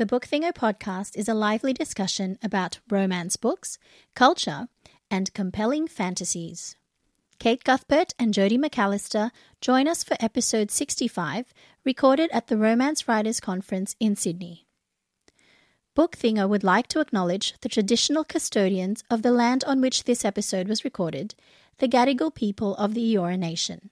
The Book Thingo podcast is a lively discussion about romance books, culture, and compelling fantasies. Kate Cuthbert and Jody McAllister join us for episode 65, recorded at the Romance Writers Conference in Sydney. Book Thingo would like to acknowledge the traditional custodians of the land on which this episode was recorded, the Gadigal people of the Eora Nation.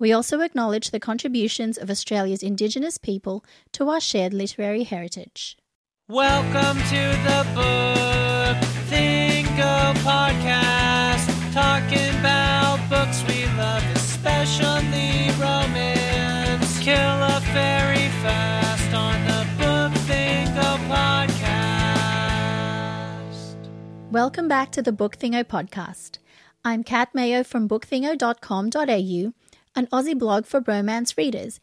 We also acknowledge the contributions of Australia's Indigenous people to our shared literary heritage. Welcome to the Book Thingo podcast, talking about books we love, especially romance. Kill a fairy fast on the Book Thingo podcast. Welcome back to the Book Thingo podcast. I'm Kat Mayo from bookthingo.com.au an Aussie blog for romance readers,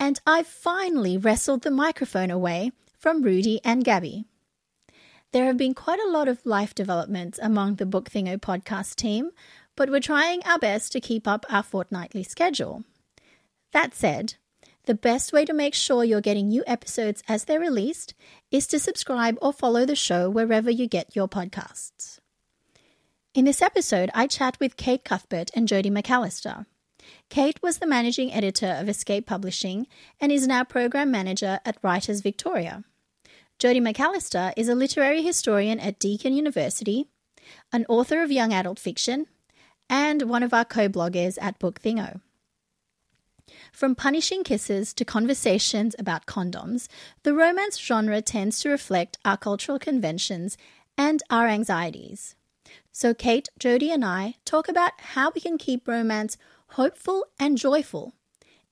and I finally wrestled the microphone away from Rudy and Gabby. There have been quite a lot of life developments among the Book Thingo podcast team, but we're trying our best to keep up our fortnightly schedule. That said, the best way to make sure you're getting new episodes as they're released is to subscribe or follow the show wherever you get your podcasts. In this episode, I chat with Kate Cuthbert and Jody McAllister. Kate was the managing editor of Escape Publishing and is now program manager at Writers Victoria. Jody McAllister is a literary historian at Deakin University, an author of young adult fiction, and one of our co bloggers at Book Thingo. From punishing kisses to conversations about condoms, the romance genre tends to reflect our cultural conventions and our anxieties. So, Kate, Jody, and I talk about how we can keep romance hopeful and joyful,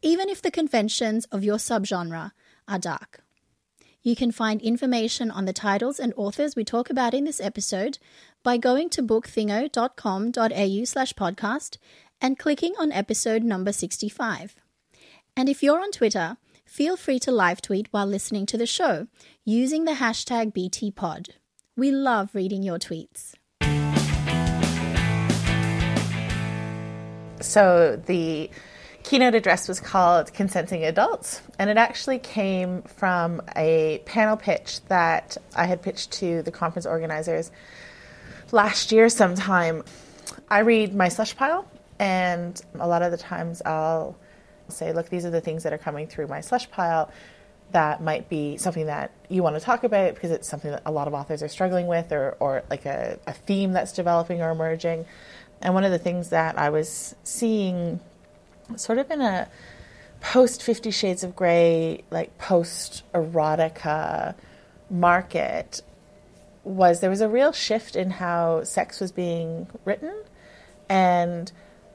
even if the conventions of your subgenre are dark. You can find information on the titles and authors we talk about in this episode by going to bookthingo.com.au slash podcast and clicking on episode number 65. And if you're on Twitter, feel free to live tweet while listening to the show using the hashtag BTPod. We love reading your tweets. So the keynote address was called Consenting Adults, and it actually came from a panel pitch that I had pitched to the conference organizers last year sometime. I read my slush pile, and a lot of the times I'll say, Look, these are the things that are coming through my slush pile that might be something that you want to talk about because it's something that a lot of authors are struggling with or, or like a, a theme that's developing or emerging. And one of the things that I was seeing sort of in a post Fifty Shades of Grey, like post erotica market was there was a real shift in how sex was being written. And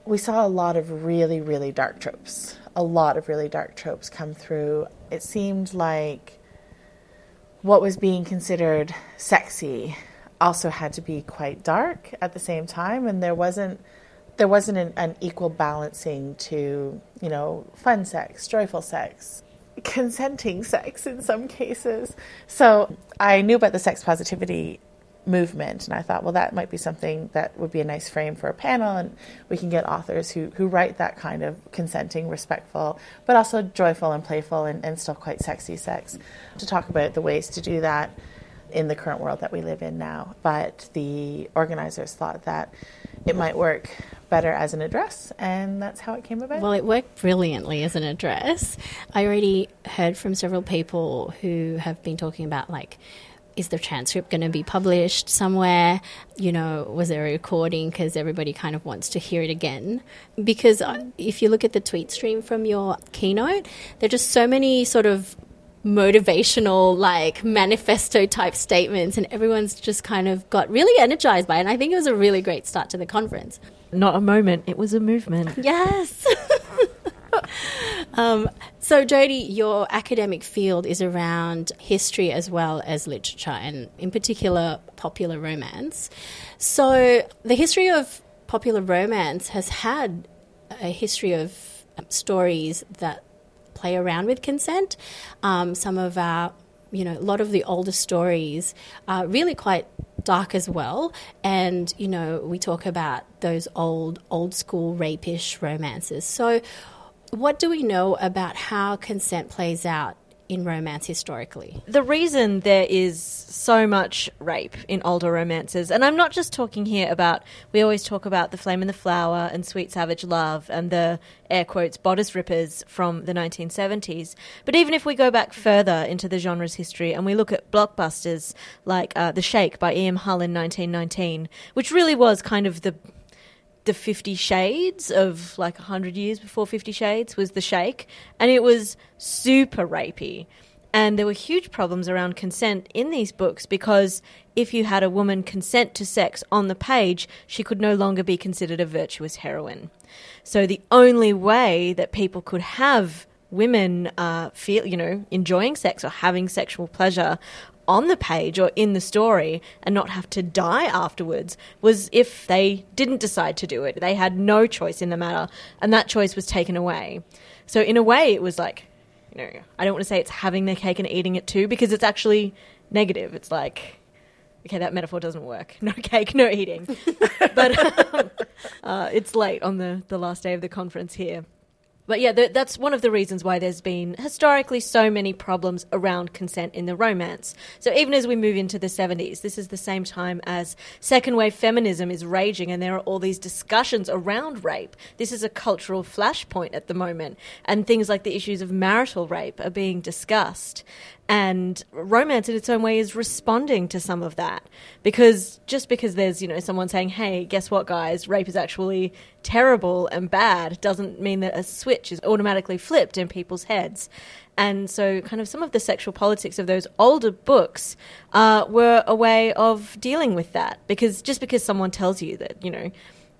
we saw a lot of really, really dark tropes. A lot of really dark tropes come through. It seemed like what was being considered sexy also had to be quite dark at the same time, and there wasn't there wasn't an, an equal balancing to you know fun sex, joyful sex, consenting sex in some cases. So I knew about the sex positivity movement and I thought well that might be something that would be a nice frame for a panel and we can get authors who, who write that kind of consenting respectful but also joyful and playful and, and still quite sexy sex to talk about the ways to do that in the current world that we live in now. But the organizers thought that it might work better as an address, and that's how it came about. Well, it worked brilliantly as an address. I already heard from several people who have been talking about like is the transcript going to be published somewhere? You know, was there a recording? Because everybody kind of wants to hear it again. Because uh, if you look at the tweet stream from your keynote, there are just so many sort of motivational like manifesto type statements and everyone's just kind of got really energized by it and i think it was a really great start to the conference. Not a moment it was a movement. Yes. Um, so jody your academic field is around history as well as literature and in particular popular romance. So the history of popular romance has had a history of stories that play around with consent. Um, some of our, you know, a lot of the older stories are really quite dark as well. And, you know, we talk about those old, old school rapish romances. So, what do we know about how consent plays out in romance historically? The reason there is so much rape in older romances, and I'm not just talking here about, we always talk about The Flame and the Flower and Sweet Savage Love and the air quotes bodice rippers from the 1970s. But even if we go back further into the genre's history and we look at blockbusters like uh, The Sheik by E.M. Hull in 1919, which really was kind of the the Fifty Shades of like hundred years before Fifty Shades was The Sheik, and it was super rapey. And there were huge problems around consent in these books because if you had a woman consent to sex on the page, she could no longer be considered a virtuous heroine. So the only way that people could have women uh, feel, you know, enjoying sex or having sexual pleasure on the page or in the story and not have to die afterwards was if they didn't decide to do it. They had no choice in the matter, and that choice was taken away. So, in a way, it was like, you know, I don't want to say it's having their cake and eating it too, because it's actually negative. It's like, okay, that metaphor doesn't work. No cake, no eating. but um, uh, it's late on the, the last day of the conference here. But yeah, th- that's one of the reasons why there's been historically so many problems around consent in the romance. So even as we move into the 70s, this is the same time as second wave feminism is raging and there are all these discussions around rape. This is a cultural flashpoint at the moment, and things like the issues of marital rape are being discussed. And romance in its own way is responding to some of that. Because just because there's, you know, someone saying, hey, guess what, guys, rape is actually terrible and bad doesn't mean that a switch is automatically flipped in people's heads. And so, kind of, some of the sexual politics of those older books uh, were a way of dealing with that. Because just because someone tells you that, you know,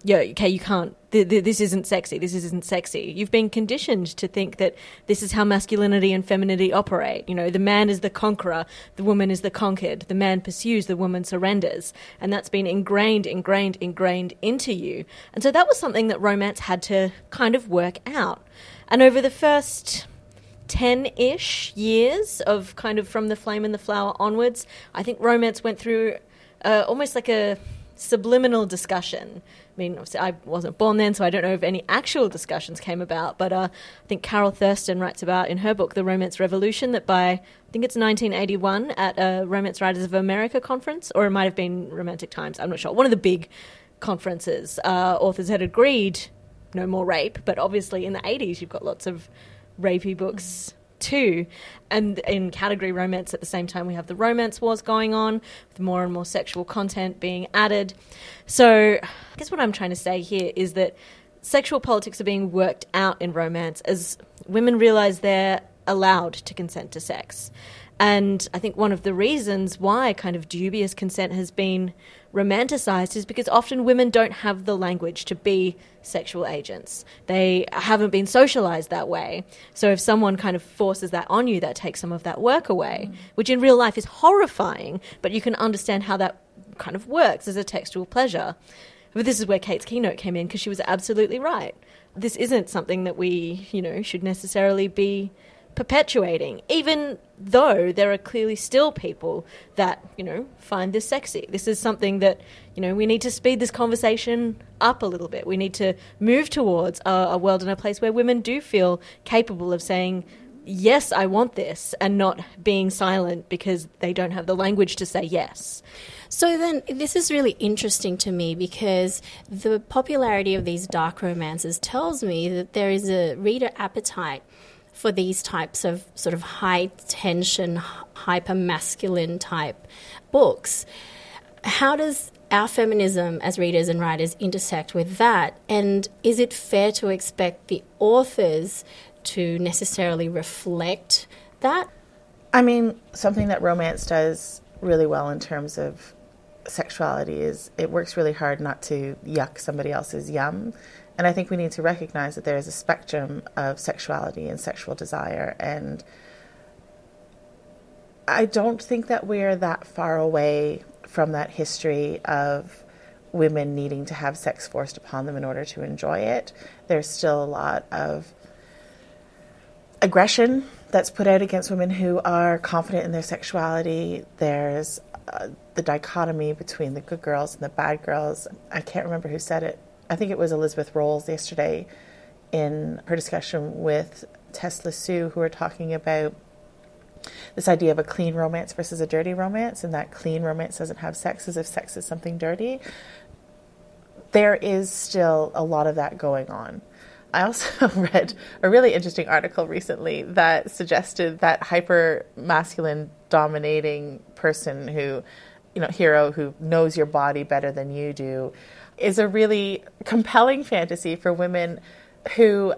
yeah, okay, you can't, th- th- this isn't sexy, this isn't sexy. You've been conditioned to think that this is how masculinity and femininity operate. You know, the man is the conqueror, the woman is the conquered, the man pursues, the woman surrenders. And that's been ingrained, ingrained, ingrained into you. And so that was something that romance had to kind of work out. And over the first 10 ish years of kind of from the flame and the flower onwards, I think romance went through uh, almost like a subliminal discussion. I mean, obviously, I wasn't born then, so I don't know if any actual discussions came about. But uh, I think Carol Thurston writes about in her book, The Romance Revolution, that by I think it's 1981 at a Romance Writers of America conference, or it might have been Romantic Times, I'm not sure, one of the big conferences, uh, authors had agreed no more rape. But obviously, in the 80s, you've got lots of rapey books too. And in category romance, at the same time, we have the romance wars going on, with more and more sexual content being added. So, I guess what I'm trying to say here is that sexual politics are being worked out in romance as women realize they're allowed to consent to sex. And I think one of the reasons why kind of dubious consent has been romanticized is because often women don't have the language to be sexual agents. They haven't been socialized that way. So if someone kind of forces that on you, that takes some of that work away, mm. which in real life is horrifying, but you can understand how that kind of works as a textual pleasure. But this is where Kate's keynote came in because she was absolutely right. This isn't something that we, you know, should necessarily be perpetuating, even though there are clearly still people that, you know, find this sexy. This is something that, you know, we need to speed this conversation up a little bit. We need to move towards a, a world and a place where women do feel capable of saying, yes, I want this, and not being silent because they don't have the language to say yes. So then, this is really interesting to me because the popularity of these dark romances tells me that there is a reader appetite for these types of sort of high tension, hyper masculine type books. How does our feminism as readers and writers intersect with that? And is it fair to expect the authors to necessarily reflect that? I mean, something that romance does really well in terms of sexuality is it works really hard not to yuck somebody else's yum. And I think we need to recognize that there is a spectrum of sexuality and sexual desire. And I don't think that we're that far away from that history of women needing to have sex forced upon them in order to enjoy it. There's still a lot of aggression that's put out against women who are confident in their sexuality. There's uh, the dichotomy between the good girls and the bad girls. I can't remember who said it I think it was Elizabeth Rolls yesterday in her discussion with Tesla Sue, who were talking about this idea of a clean romance versus a dirty romance, and that clean romance doesn't have sex as if sex is something dirty. There is still a lot of that going on. I also read a really interesting article recently that suggested that hyper masculine dominating person who, you know, hero who knows your body better than you do is a really compelling fantasy for women who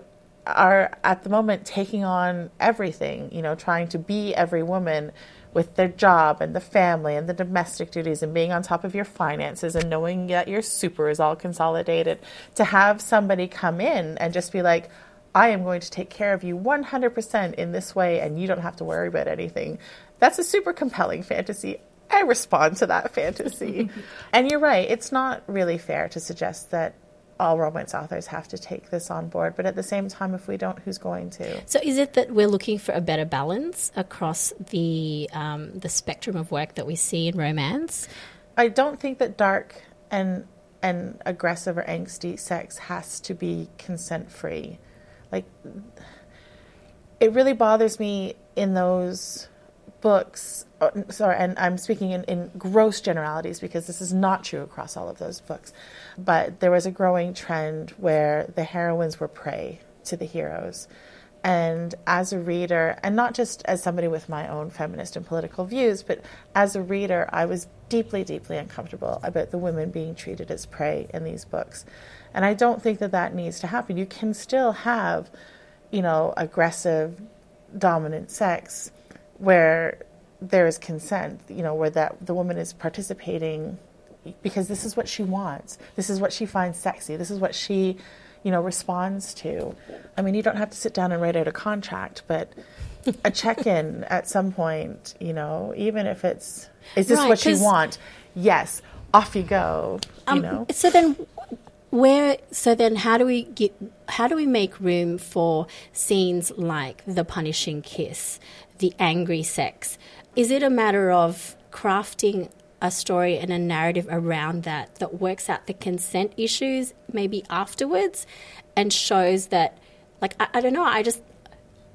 are at the moment taking on everything, you know, trying to be every woman with their job and the family and the domestic duties and being on top of your finances and knowing that your super is all consolidated. To have somebody come in and just be like, I am going to take care of you 100% in this way and you don't have to worry about anything. That's a super compelling fantasy. I respond to that fantasy. and you're right, it's not really fair to suggest that all romance authors have to take this on board. But at the same time, if we don't, who's going to? So, is it that we're looking for a better balance across the um, the spectrum of work that we see in romance? I don't think that dark and and aggressive or angsty sex has to be consent free. Like, it really bothers me in those books. Uh, sorry, and I'm speaking in, in gross generalities because this is not true across all of those books. But there was a growing trend where the heroines were prey to the heroes. And as a reader, and not just as somebody with my own feminist and political views, but as a reader, I was deeply, deeply uncomfortable about the women being treated as prey in these books. And I don't think that that needs to happen. You can still have, you know, aggressive, dominant sex where there is consent, you know, where that the woman is participating because this is what she wants. This is what she finds sexy. This is what she, you know, responds to. I mean, you don't have to sit down and write out a contract, but a check-in at some point, you know, even if it's is this Right, what you want? Yes, off you go, you Um, know. So then, where? So then, how do we get? How do we make room for scenes like the punishing kiss, the angry sex? Is it a matter of crafting a story and a narrative around that that works out the consent issues maybe afterwards, and shows that, like I, I don't know, I just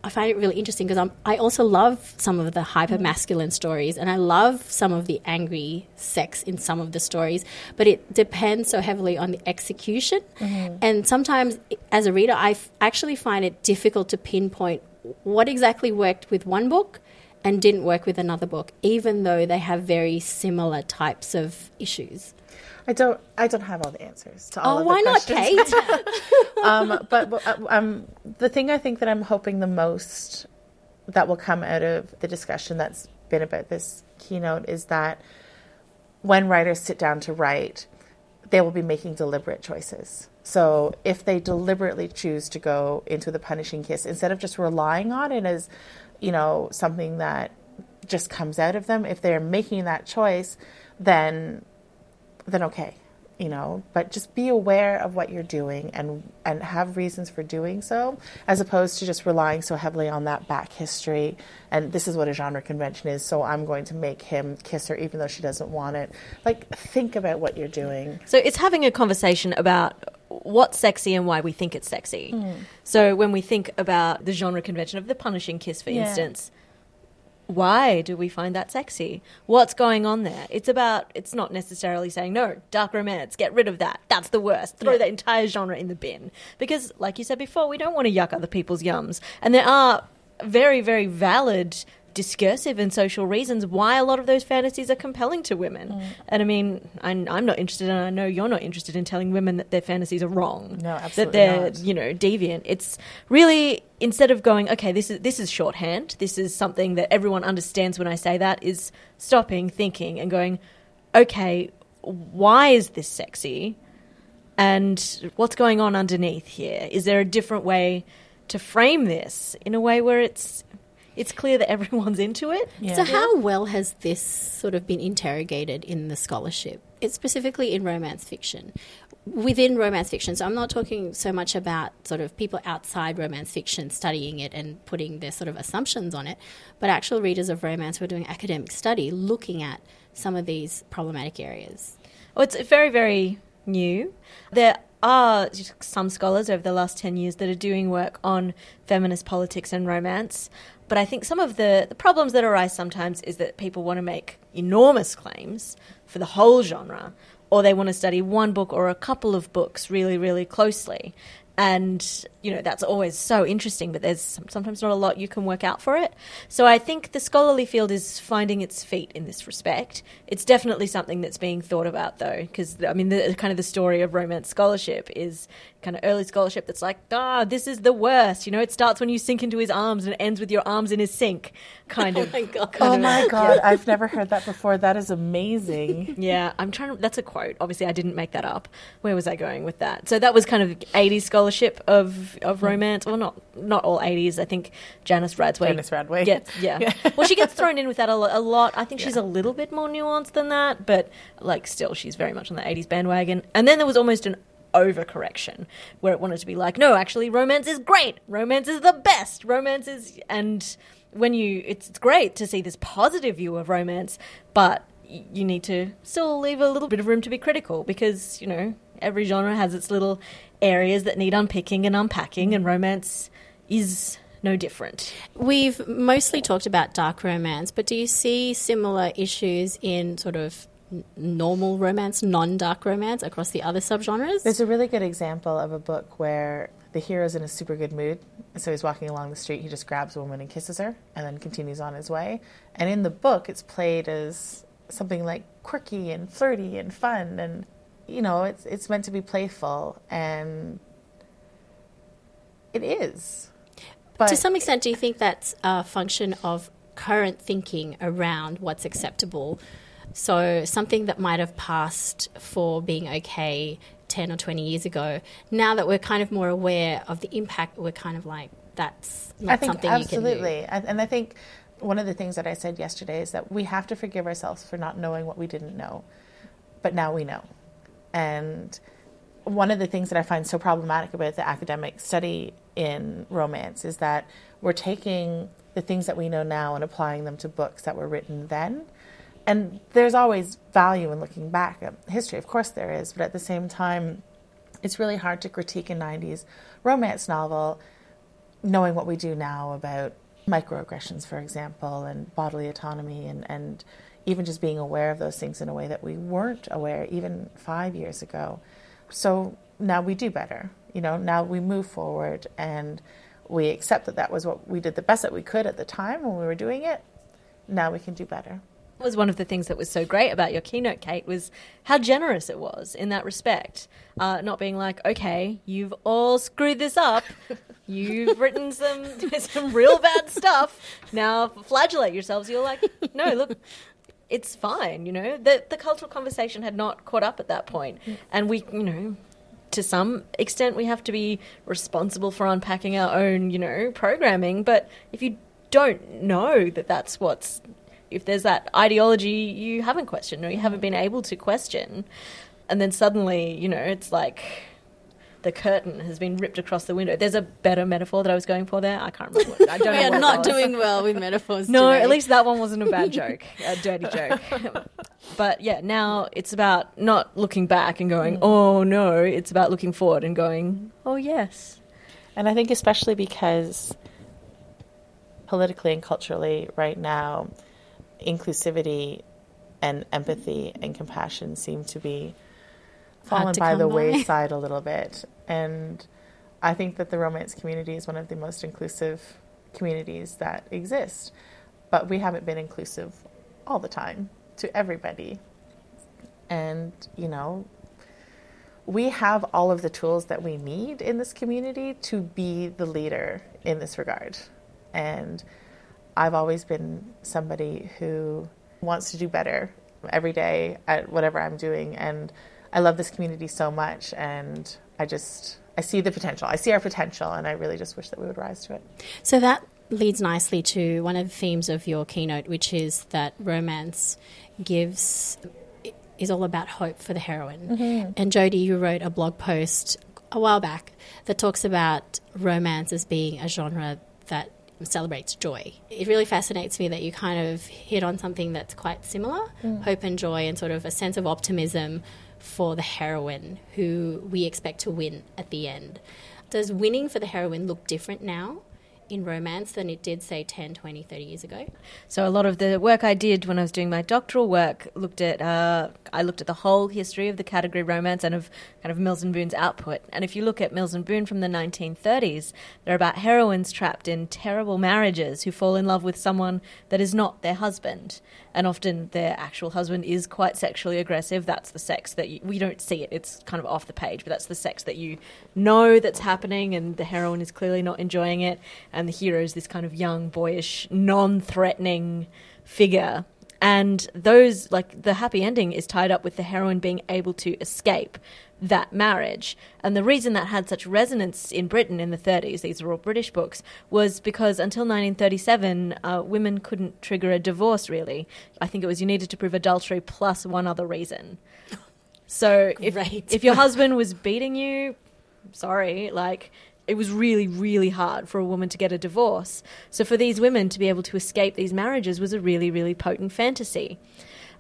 I find it really interesting because I also love some of the hyper masculine stories and I love some of the angry sex in some of the stories, but it depends so heavily on the execution. Mm-hmm. And sometimes, as a reader, I f- actually find it difficult to pinpoint what exactly worked with one book and didn't work with another book, even though they have very similar types of issues. I don't. I don't have all the answers to all the questions. Oh, of why the not. Kate? um, but uh, um, the thing I think that I'm hoping the most that will come out of the discussion that's been about this keynote is that when writers sit down to write, they will be making deliberate choices. So if they deliberately choose to go into the punishing kiss, instead of just relying on it as, you know, something that just comes out of them, if they're making that choice, then then okay, you know. But just be aware of what you're doing and and have reasons for doing so, as opposed to just relying so heavily on that back history. And this is what a genre convention is, so I'm going to make him kiss her even though she doesn't want it. Like think about what you're doing. So it's having a conversation about what's sexy and why we think it's sexy. Hmm. So when we think about the genre convention of the punishing kiss, for Yeah. instance, why do we find that sexy? What's going on there? It's about, it's not necessarily saying, no, dark romance, get rid of that. That's the worst. Throw Yeah. that entire genre in the bin. Because, like you said before, we don't want to yuck other people's yums. And there are very, very valid discursive and social reasons why a lot of those fantasies are compelling to women. Mm. And I mean, I'm, I'm not interested, and I know you're not interested in telling women that their fantasies are wrong. No, absolutely. That they're, not. you know, deviant. It's really instead of going, okay, this is this is shorthand. This is something that everyone understands when I say that. Is stopping, thinking, and going, okay, why is this sexy? And what's going on underneath here? Is there a different way to frame this in a way where it's it's clear that everyone's into it? Yeah. So, how well has this sort of been interrogated in the scholarship? It's specifically in romance fiction. Within romance fiction, so I'm not talking so much about sort of people outside romance fiction studying it and putting their sort of assumptions on it, but actual readers of romance who are doing academic study looking at some of these problematic areas. Well, it's very, very new. There are some scholars over the last 10 years that are doing work on feminist politics and romance. But I think some of the, the problems that arise sometimes is that people want to make enormous claims for the whole genre, or they want to study one book or a couple of books really, really closely. And, you know, that's always so interesting, but there's sometimes not a lot you can work out for it. So I think the scholarly field is finding its feet in this respect. It's definitely something that's being thought about, though, because, I mean, the kind of the story of romance scholarship is kind of early scholarship that's like, ah, this is the worst. You know, it starts when you sink into his arms and ends with your arms in his sink, kind of. my God. kind Oh of- my god, I've never heard that before. That is amazing. Yeah, I'm trying to. That's a quote. Obviously, I didn't make that up. Where was I going with that? So that was kind of 80s scholarship of of romance. Well, not not all 80s. I think Janice Radway. Janice Radway. Gets, yeah. well, she gets thrown in with that a, a lot. I think she's a little bit more nuanced than that, but like still, she's very much on the 80s bandwagon. And then there was almost an overcorrection where it wanted to be like, no, actually, romance is great. Romance is the best. Romance is and when you it's, it's great to see this positive view of romance, but you need to still leave a little bit of room to be critical because you know every genre has its little areas that need unpicking and unpacking, and romance is no different. We've mostly talked about dark romance, but do you see similar issues in sort of normal romance, non dark romance across the other subgenres? There's a really good example of a book where the hero's in a super good mood. So he's walking along the street, he just grabs a woman and kisses her, and then continues on his way. And in the book, it's played as something like quirky and flirty and fun, and you know, it's it's meant to be playful, and it is. But to some extent, do you think that's a function of current thinking around what's acceptable? So, something that might have passed for being okay 10 or 20 years ago, now that we're kind of more aware of the impact, we're kind of like, that's not I think something you can do. absolutely, and I think one of the things that I said yesterday is that we have to forgive ourselves for not knowing what we didn't know, but now we know. And one of the things that I find so problematic about the academic study in romance is that we're taking the things that we know now and applying them to books that were written then. And there's always value in looking back at history, of course there is, but at the same time, it's really hard to critique a 90s romance novel knowing what we do now about microaggressions, for example, and bodily autonomy, and, and even just being aware of those things in a way that we weren't aware even five years ago. So now we do better. You know, now we move forward and we accept that that was what we did the best that we could at the time when we were doing it. Now we can do better. Was one of the things that was so great about your keynote, Kate, was how generous it was in that respect. Uh, not being like, okay, you've all screwed this up. You've written some some real bad stuff. Now flagellate yourselves. You're like, no, look, it's fine. You know, the the cultural conversation had not caught up at that point, and we, you know, to some extent, we have to be responsible for unpacking our own, you know, programming. But if you don't know that that's what's if there's that ideology you haven't questioned or you haven't been able to question, and then suddenly, you know, it's like the curtain has been ripped across the window. There's a better metaphor that I was going for there. I can't remember. What, I don't We know. are what not doing well with metaphors. No, today. at least that one wasn't a bad joke, a dirty joke. but yeah, now it's about not looking back and going, mm. "Oh no," it's about looking forward and going, "Oh yes." And I think especially because politically and culturally right now, inclusivity and empathy and compassion seem to be fallen to by the by. wayside a little bit. And I think that the romance community is one of the most inclusive communities that exist. But we haven't been inclusive all the time to everybody. And, you know, we have all of the tools that we need in this community to be the leader in this regard. And I've always been somebody who wants to do better every day at whatever I'm doing. And I love this community so much. And I just, I see the potential. I see our potential. And I really just wish that we would rise to it. So that leads nicely to one of the themes of your keynote, which is that romance gives is all about hope for the heroine. Mm-hmm. And Jody, you wrote a blog post a while back that talks about romance as being a genre that celebrates joy. It really fascinates me that you kind of hit on something that's quite similar, mm. hope and joy and sort of a sense of optimism for the heroine who we expect to win at the end. Does winning for the heroine look different now? In romance than it did, say, 10, 20, 30 years ago? So a lot of the work I did when I was doing my doctoral work looked at uh, I looked at the whole history of the category romance and of kind of Mills and Boon's output. And if you look at Mills and Boon from the 1930s, they're about heroines trapped in terrible marriages who fall in love with someone that is not their husband, and often their actual husband is quite sexually aggressive. That's the sex that you, we don't see it; it's kind of off the page, but that's the sex that you know that's happening, and the heroine is clearly not enjoying it, the hero is this kind of young, boyish, non-threatening figure. And those like the happy ending is tied up with the heroine being able to escape that marriage. And the reason that had such resonance in britain in the 30s these are all british books was because until 1937 uh, women couldn't trigger a divorce really. I think it was you needed to prove adultery plus one other reason. So if, if your husband was beating you sorry like it was really, really hard for a woman to get a divorce. So for these women to be able to escape these marriages was a really, really potent fantasy.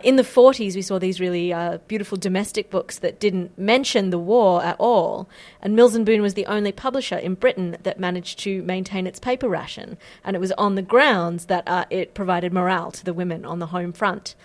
In the 40s, we saw these really uh, beautiful domestic books that didn't mention the war at all. And Mills and Boon was the only publisher in Britain that managed to maintain its paper ration. And it was on the grounds that uh, it provided morale to the women on the home front.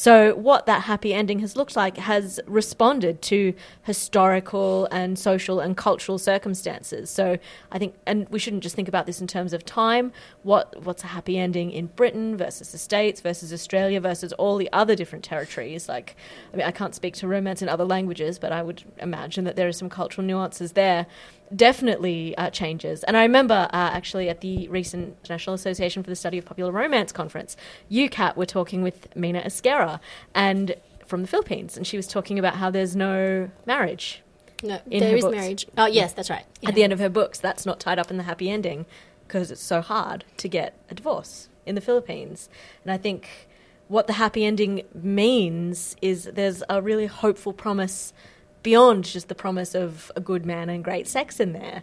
So, what that happy ending has looked like has responded to historical and social and cultural circumstances. So, I think, and we shouldn't just think about this in terms of time. What what's a happy ending in Britain versus the States versus Australia versus all the other different territories? Like, I mean, I can't speak to romance in other languages, but I would imagine that there are some cultural nuances there definitely uh, changes. And I remember uh, actually at the recent National Association for the Study of Popular Romance conference, you, UCAT were talking with Mina Esguerra and from the Philippines, and she was talking about how there's no marriage No, there her is books. marriage. Oh, yes, that's right. at the end of her books. That's not tied up in the happy ending because it's so hard to get a divorce in the Philippines. And I think what the happy ending means is there's a really hopeful promise beyond just the promise of a good man and great sex in there.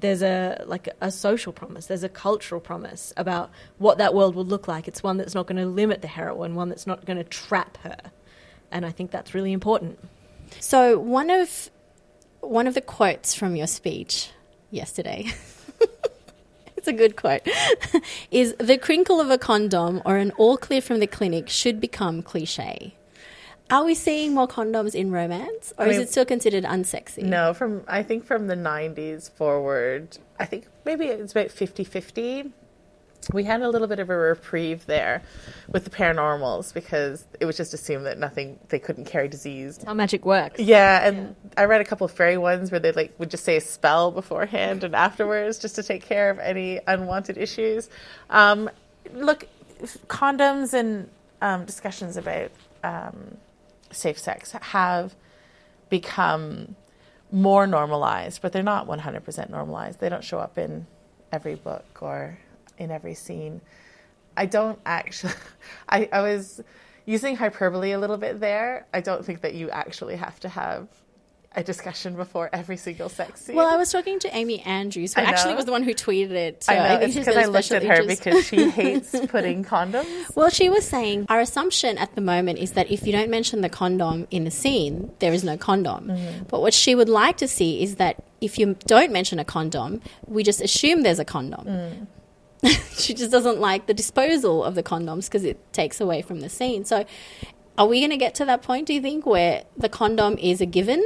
There's a like a social promise. There's a cultural promise about what that world will look like. It's one that's not going to limit the heroine, one that's not going to trap her. And I think that's really important. So one of one of the quotes from your speech yesterday. it's a good quote. is the crinkle of a condom or an all clear from the clinic should become cliche. Are we seeing more condoms in romance, or I is mean- it still considered unsexy? No, from I think from the 90s forward, I think maybe it's about 50-50. We had a little bit of a reprieve there with the paranormals because it was just assumed that nothing they couldn't carry disease. How magic works. Yeah, and I read a couple of fairy ones where they like would just say a spell beforehand and afterwards just to take care of any unwanted issues. Um, look, condoms and um, discussions about um, safe sex have become more normalized, but they're not 100% normalized. They don't show up in every book or in every scene. I don't actually, I, I was using hyperbole a little bit there. I don't think that you actually have to have a discussion before every single sex scene. Well, I was talking to Amy Andrews, who I know. actually was the one who tweeted it. So I know, think it's because I a looked at her because she hates putting condoms. Well, she was saying our assumption at the moment is that if you don't mention the condom in the scene, there is no condom. Mm-hmm. But what she would like to see is that if you don't mention a condom, we just assume there's a condom. Mm. she just doesn't like the disposal of the condoms because it takes away from the scene. So, are we going to get to that point, do you think, where the condom is a given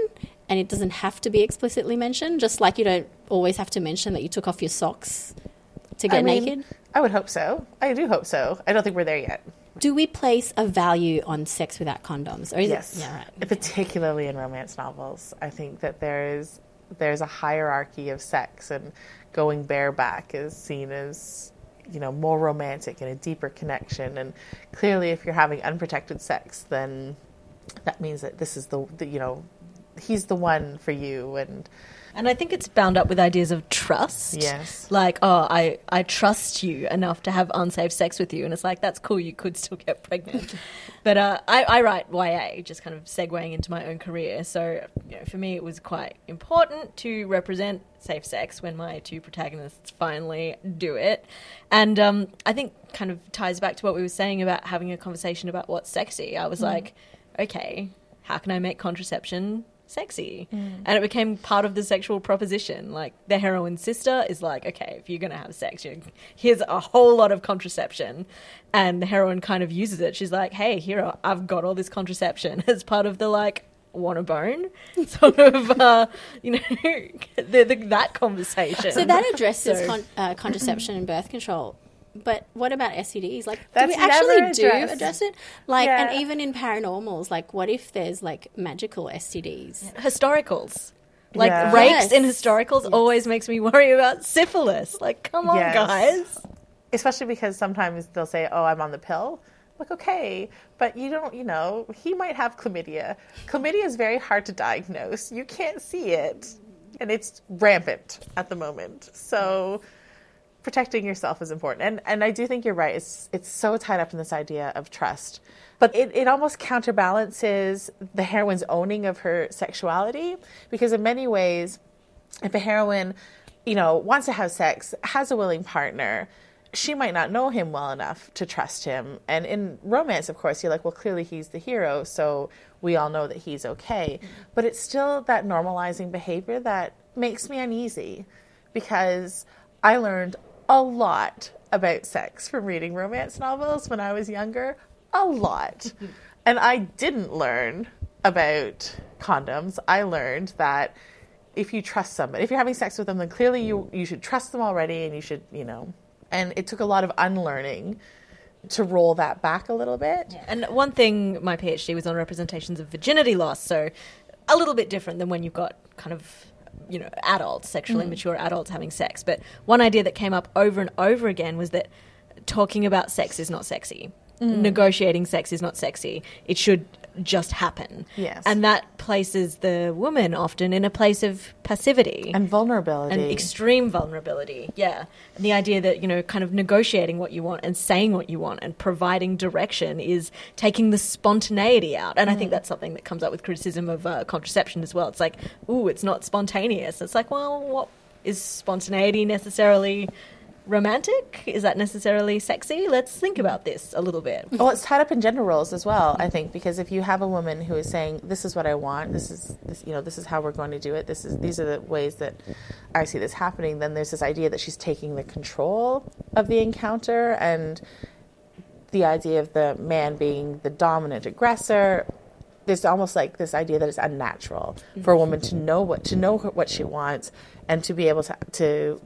and it doesn't have to be explicitly mentioned? Just like you don't always have to mention that you took off your socks to get I mean, naked? I would hope so. I do hope so. I don't think we're there yet. Do we place a value on sex without condoms, or is Yes. it? Yeah, right. Particularly in romance novels, I think that there is there's a hierarchy of sex, and going bareback is seen as you know more romantic and a deeper connection. And clearly, if you're having unprotected sex, then that means that this is the, the you know he's the one for you. And And I think it's bound up with ideas of trust. Yes. Like, oh, I, I trust you enough to have unsafe sex with you. And it's like, that's cool, you could still get pregnant. but uh, I, I write YA, just kind of segueing into my own career. So, you know, for me, it was quite important to represent safe sex when my two protagonists finally do it. And um, I think kind of ties back to what we were saying about having a conversation about what's sexy. I was like, okay, how can I make contraception sexy. Mm. And it became part of the sexual proposition. Like the heroine's sister is like, okay, if you're going to have sex, here's a whole lot of contraception. And the heroine kind of uses it. She's like, hey, hero, I've got all this contraception as part of the like, want a bone sort of uh, you know the, the, that conversation So that addresses So- con- uh, contraception and birth control. But what about STDs? Like, That's do we actually never do addressed. address it? Like, Yeah. and even in paranormals, like, what if there's like magical STDs? historicals. Like Yeah. rapes Yes. in historicals always makes me worry about syphilis. Like, come on, Yes. guys. especially because sometimes they'll say, "Oh, I'm on the pill." Like, okay, but you don't, you know, he might have chlamydia. Chlamydia is very hard to diagnose. You can't see it, and it's rampant at the moment. So, protecting yourself is important. And and I do think you're right. It's it's so tied up in this idea of trust. But it, it almost counterbalances the heroine's owning of her sexuality because in many ways, if a heroine, you know, wants to have sex, has a willing partner, she might not know him well enough to trust him. And in romance, of course, you're like, well, clearly he's the hero, so we all know that he's okay. But it's still that normalizing behavior that makes me uneasy because I learned a lot about sex from reading romance novels when I was younger. A lot. and I didn't learn about condoms. I learned that if you trust somebody, if you're having sex with them, then clearly you you should trust them already, and you should you know. And it took a lot of unlearning to roll that back a little bit. And one thing, my PhD was on representations of virginity loss, so a little bit different than when you've got kind of you know adults, sexually mm. mature adults having sex. But one idea that came up over and over again was that talking about sex is not sexy. Mm. Negotiating sex is not sexy. It should just happen. Yes. And that places the woman often in a place of passivity And vulnerability. and extreme vulnerability. Yeah. And the idea that, you know, kind of negotiating what you want and saying what you want and providing direction is taking the spontaneity out. And I think that's something that comes up with criticism of uh, contraception as well. It's like, ooh, it's not spontaneous. It's like, well, what is spontaneity necessarily romantic? Is that necessarily sexy? Let's think about this a little bit. Well, it's tied up in gender roles as well. I think because if you have a woman who is saying, "This is what I want. This is this, you know, this is how we're going to do it. This is these are the ways that I see this happening," then there's this idea that she's taking the control of the encounter and the idea of the man being the dominant aggressor. There's almost like this idea that it's unnatural for a woman to know what to know what she wants and to be able to to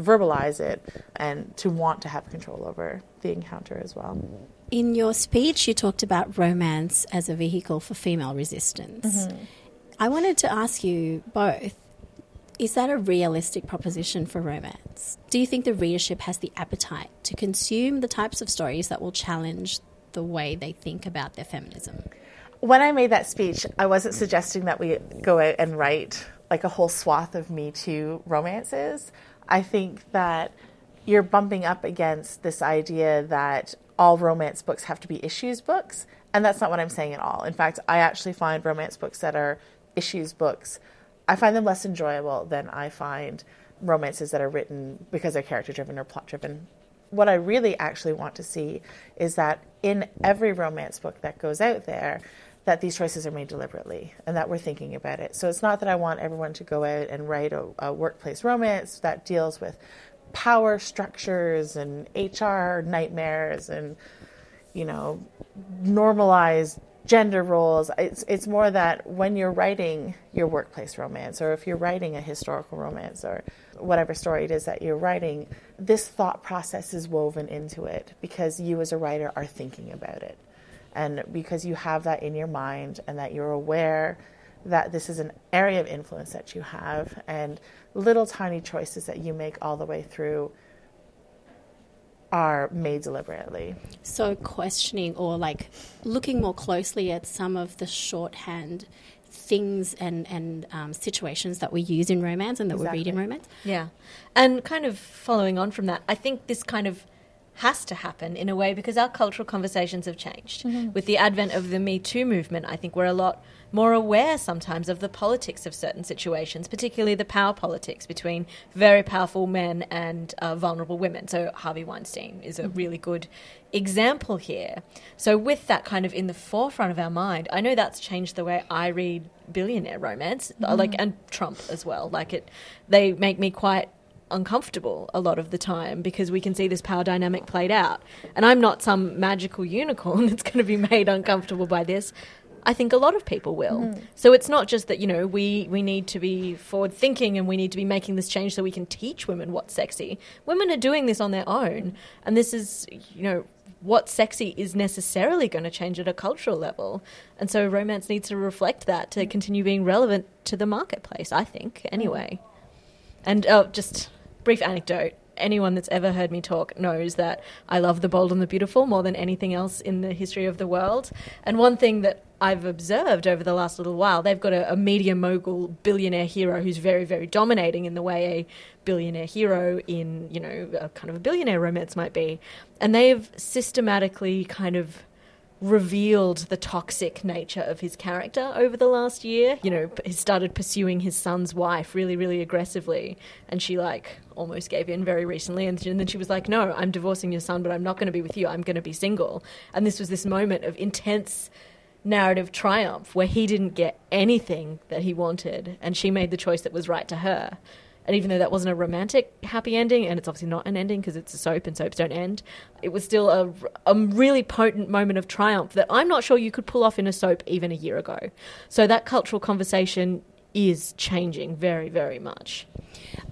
verbalize it and to want to have control over the encounter as well. In your speech, you talked about romance as a vehicle for female resistance. Mm-hmm. I wanted to ask you both is that a realistic proposition for romance? Do you think the readership has the appetite to consume the types of stories that will challenge the way they think about their feminism? When I made that speech, I wasn't suggesting that we go out and write like a whole swath of Me Too romances. I think that you're bumping up against this idea that all romance books have to be issues books, and that's not what I'm saying at all. In fact, I actually find romance books that are issues books, I find them less enjoyable than I find romances that are written because they're character driven or plot driven. What I really actually want to see is that in every romance book that goes out there, that these choices are made deliberately and that we're thinking about it. So it's not that I want everyone to go out and write a, a workplace romance that deals with power structures and HR nightmares and you know normalized gender roles. It's it's more that when you're writing your workplace romance or if you're writing a historical romance or whatever story it is that you're writing, this thought process is woven into it because you as a writer are thinking about it. And because you have that in your mind and that you're aware that this is an area of influence that you have and little tiny choices that you make all the way through are made deliberately. So, questioning or like looking more closely at some of the shorthand things and, and um, situations that we use in romance and that we read in romance. Yeah. And kind of following on from that, I think this kind of has to happen in a way because our cultural conversations have changed. With the advent of the Me Too movement, I think we're a lot more aware sometimes of the politics of certain situations, particularly the power politics between very powerful men and uh, vulnerable women. So Harvey Weinstein is a really good example here. So with that kind of in the forefront of our mind, I know that's changed the way I read billionaire romance, uh, like and Trump as well. Like it, they make me quite uncomfortable a lot of the time because we can see this power dynamic played out. And I'm not some magical unicorn that's going to be made uncomfortable by this. I think a lot of people will. So it's not just that, you know, we, we need to be forward thinking and we need to be making this change so we can teach women what's sexy. Women are doing this on their own. And this is, you know, what's sexy is necessarily going to change at a cultural level. And so romance needs to reflect that to continue being relevant to the marketplace, I think, anyway. And uh, just brief anecdote. Anyone that's ever heard me talk knows that I love the bold and the beautiful more than anything else in the history of the world. And one thing that I've observed over the last little while, they've got a, a media mogul billionaire hero who's very, very dominating in the way a billionaire hero in, you know, a kind of a billionaire romance might be. And they've systematically kind of revealed the toxic nature of his character over the last year. You know, he started pursuing his son's wife really, really aggressively, and she like almost gave in very recently. And, then she was like, "No, I'm divorcing your son, but I'm not going to be with you. I'm going to be single." And this was this moment of intense narrative triumph where he didn't get anything that he wanted, and she made the choice that was right to her. And even though that wasn't a romantic happy ending, and it's obviously not an ending because it's a soap and soaps don't end, it was still a, a really potent moment of triumph that I'm not sure you could pull off in a soap even a year ago. So that cultural conversation is changing very, very much.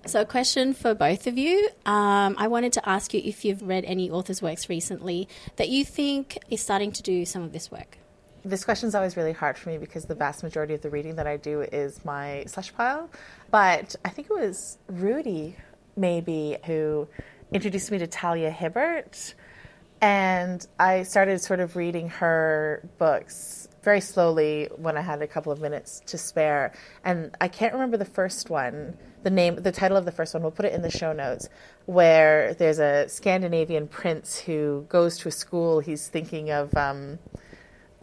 So, a question for both of you. Um, I wanted to ask you if you've read any authors' works recently that you think is starting to do some of this work. This question is always really hard for me because the vast majority of the reading that I do is my slush pile. But I think it was Rudy, maybe, who introduced me to Talia Hibbert. And I started sort of reading her books very slowly when I had a couple of minutes to spare. And I can't remember the first one, the name, the title of the first one. We'll put it in the show notes. Where there's a Scandinavian prince who goes to a school he's thinking of um,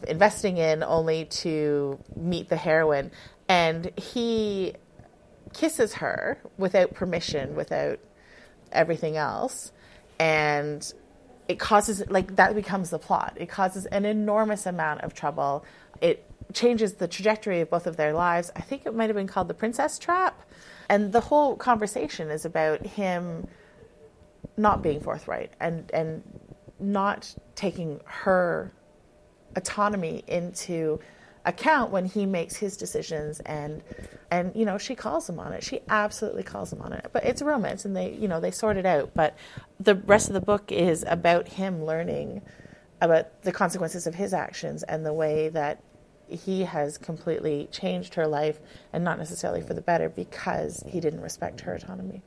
investing in, only to meet the heroine, and he kisses her without permission, without everything else, and it causes like that becomes the plot. It causes an enormous amount of trouble. It changes the trajectory of both of their lives. I think it might have been called the Princess Trap, and the whole conversation is about him not being forthright and and not taking her autonomy into account when he makes his decisions and and you know she calls him on it. She absolutely calls him on it. But it's a romance and they you know they sort it out. But the rest of the book is about him learning about the consequences of his actions and the way that he has completely changed her life and not necessarily for the better because he didn't respect her autonomy.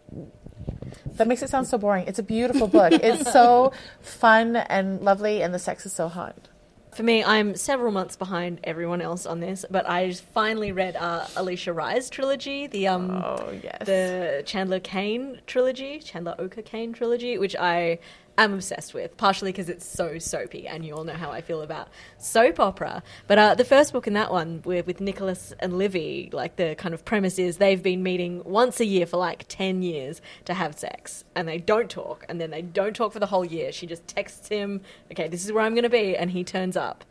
That makes it sound so boring. It's a beautiful book. It's so fun and lovely and the sex is so hot For me, I'm several months behind everyone else on this, but I finally read uh, Alisha Rai's trilogy, the um, oh yes. the Chandler Kane trilogy, Chandler Oka Kane trilogy, which I am obsessed with, partially because it's so soapy, and you all know how I feel about soap opera. But uh, the first book in that one, with, with Nicholas and Livy, like the kind of premise is they've been meeting once a year for like 10 years to have sex, and they don't talk, and then they don't talk for the whole year. She just texts him, okay, this is where I'm going to be, and he turns up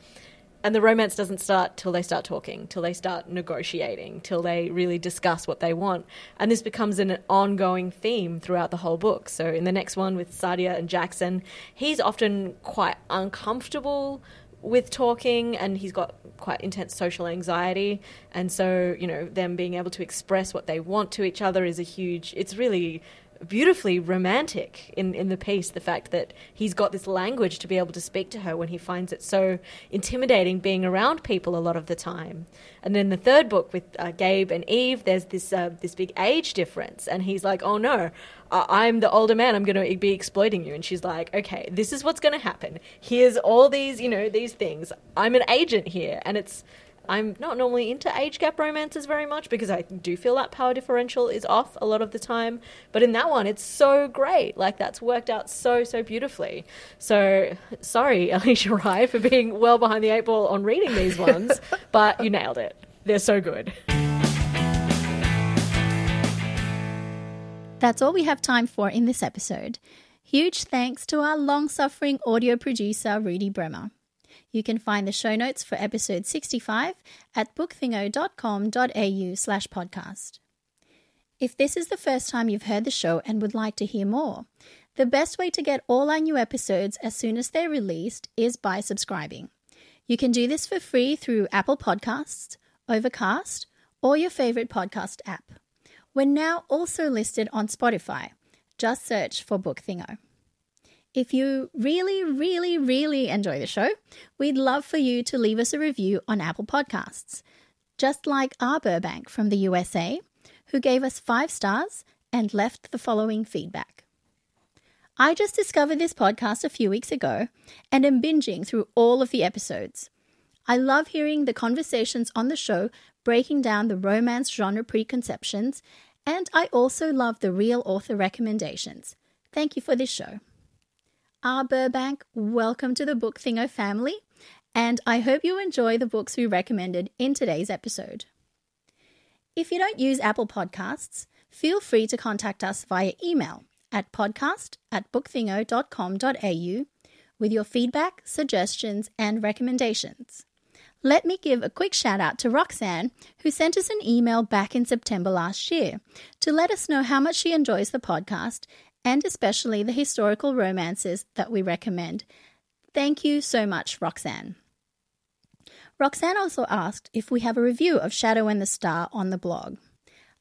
and the romance doesn't start till they start talking, till they start negotiating, till they really discuss what they want. And this becomes an ongoing theme throughout the whole book. So in the next one with Sadia and Jackson, he's often quite uncomfortable with talking and he's got quite intense social anxiety and so you know them being able to express what they want to each other is a huge it's really beautifully romantic in, in the piece the fact that he's got this language to be able to speak to her when he finds it so intimidating being around people a lot of the time. And then the third book with uh, Gabe and Eve there's this uh, this big age difference. And he's like oh no I'm the older man. I'm going to be exploiting you. And she's like okay this is what's going to happen. Here's all these you know these things. I'm an agent here. And it's I'm not normally into age gap romances very much because I do feel that power differential is off a lot of the time. But in that one, it's so great. Like that's worked out so so beautifully. So sorry, Alisha Rai, for being well behind the eight ball on reading these ones, but you nailed it. They're so good. That's all we have time for in this episode. Huge thanks to our long suffering audio producer, Rudy Bremer. You can find the show notes for episode 65 at bookthingo.com.au slash podcast. If this is the first time you've heard the show and would like to hear more, the best way to get all our new episodes as soon as they're released is by subscribing. You can do this for free through Apple Podcasts, Overcast, or your favorite podcast app. We're now also listed on Spotify. Just search for Book Thingo. If you really, really, really enjoy the show, we'd love for you to leave us a review on Apple Podcasts, just like R. Burbank from the USA, who gave us five stars and left the following feedback. I just discovered this podcast a few weeks ago and am binging through all of the episodes. I love hearing the conversations on the show breaking down the romance genre preconceptions, and I also love the real author recommendations. Thank you for this show. R. Burbank, welcome to the Book Thingo family, and I hope you enjoy the books we recommended in today's episode. If you don't use Apple Podcasts, feel free to contact us via email at podcast at bookthingo.com.au with your feedback, suggestions, and recommendations. Let me give a quick shout out to Roxanne, who sent us an email back in September last year to let us know how much she enjoys the podcast and especially the historical romances that we recommend. Thank you so much, Roxanne. Roxanne also asked if we have a review of Shadow and the Star on the blog.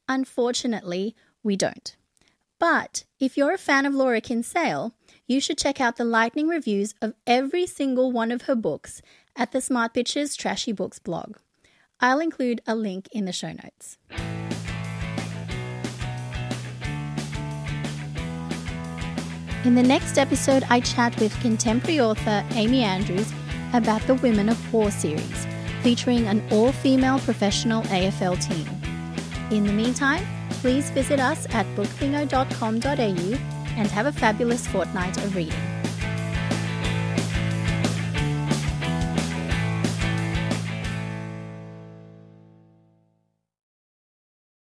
Unfortunately, we don't. But if you're a fan of Laura Kinsale, you should check out the lightning reviews of every single one of her books at the Smart Bitches Trashy Books blog. I'll include a link in the show notes. In the next episode, I chat with contemporary author Amy Andrews about the Women of War series, featuring an all female professional AFL team. In the meantime, please visit us at bookthingo.com.au and have a fabulous fortnight of reading.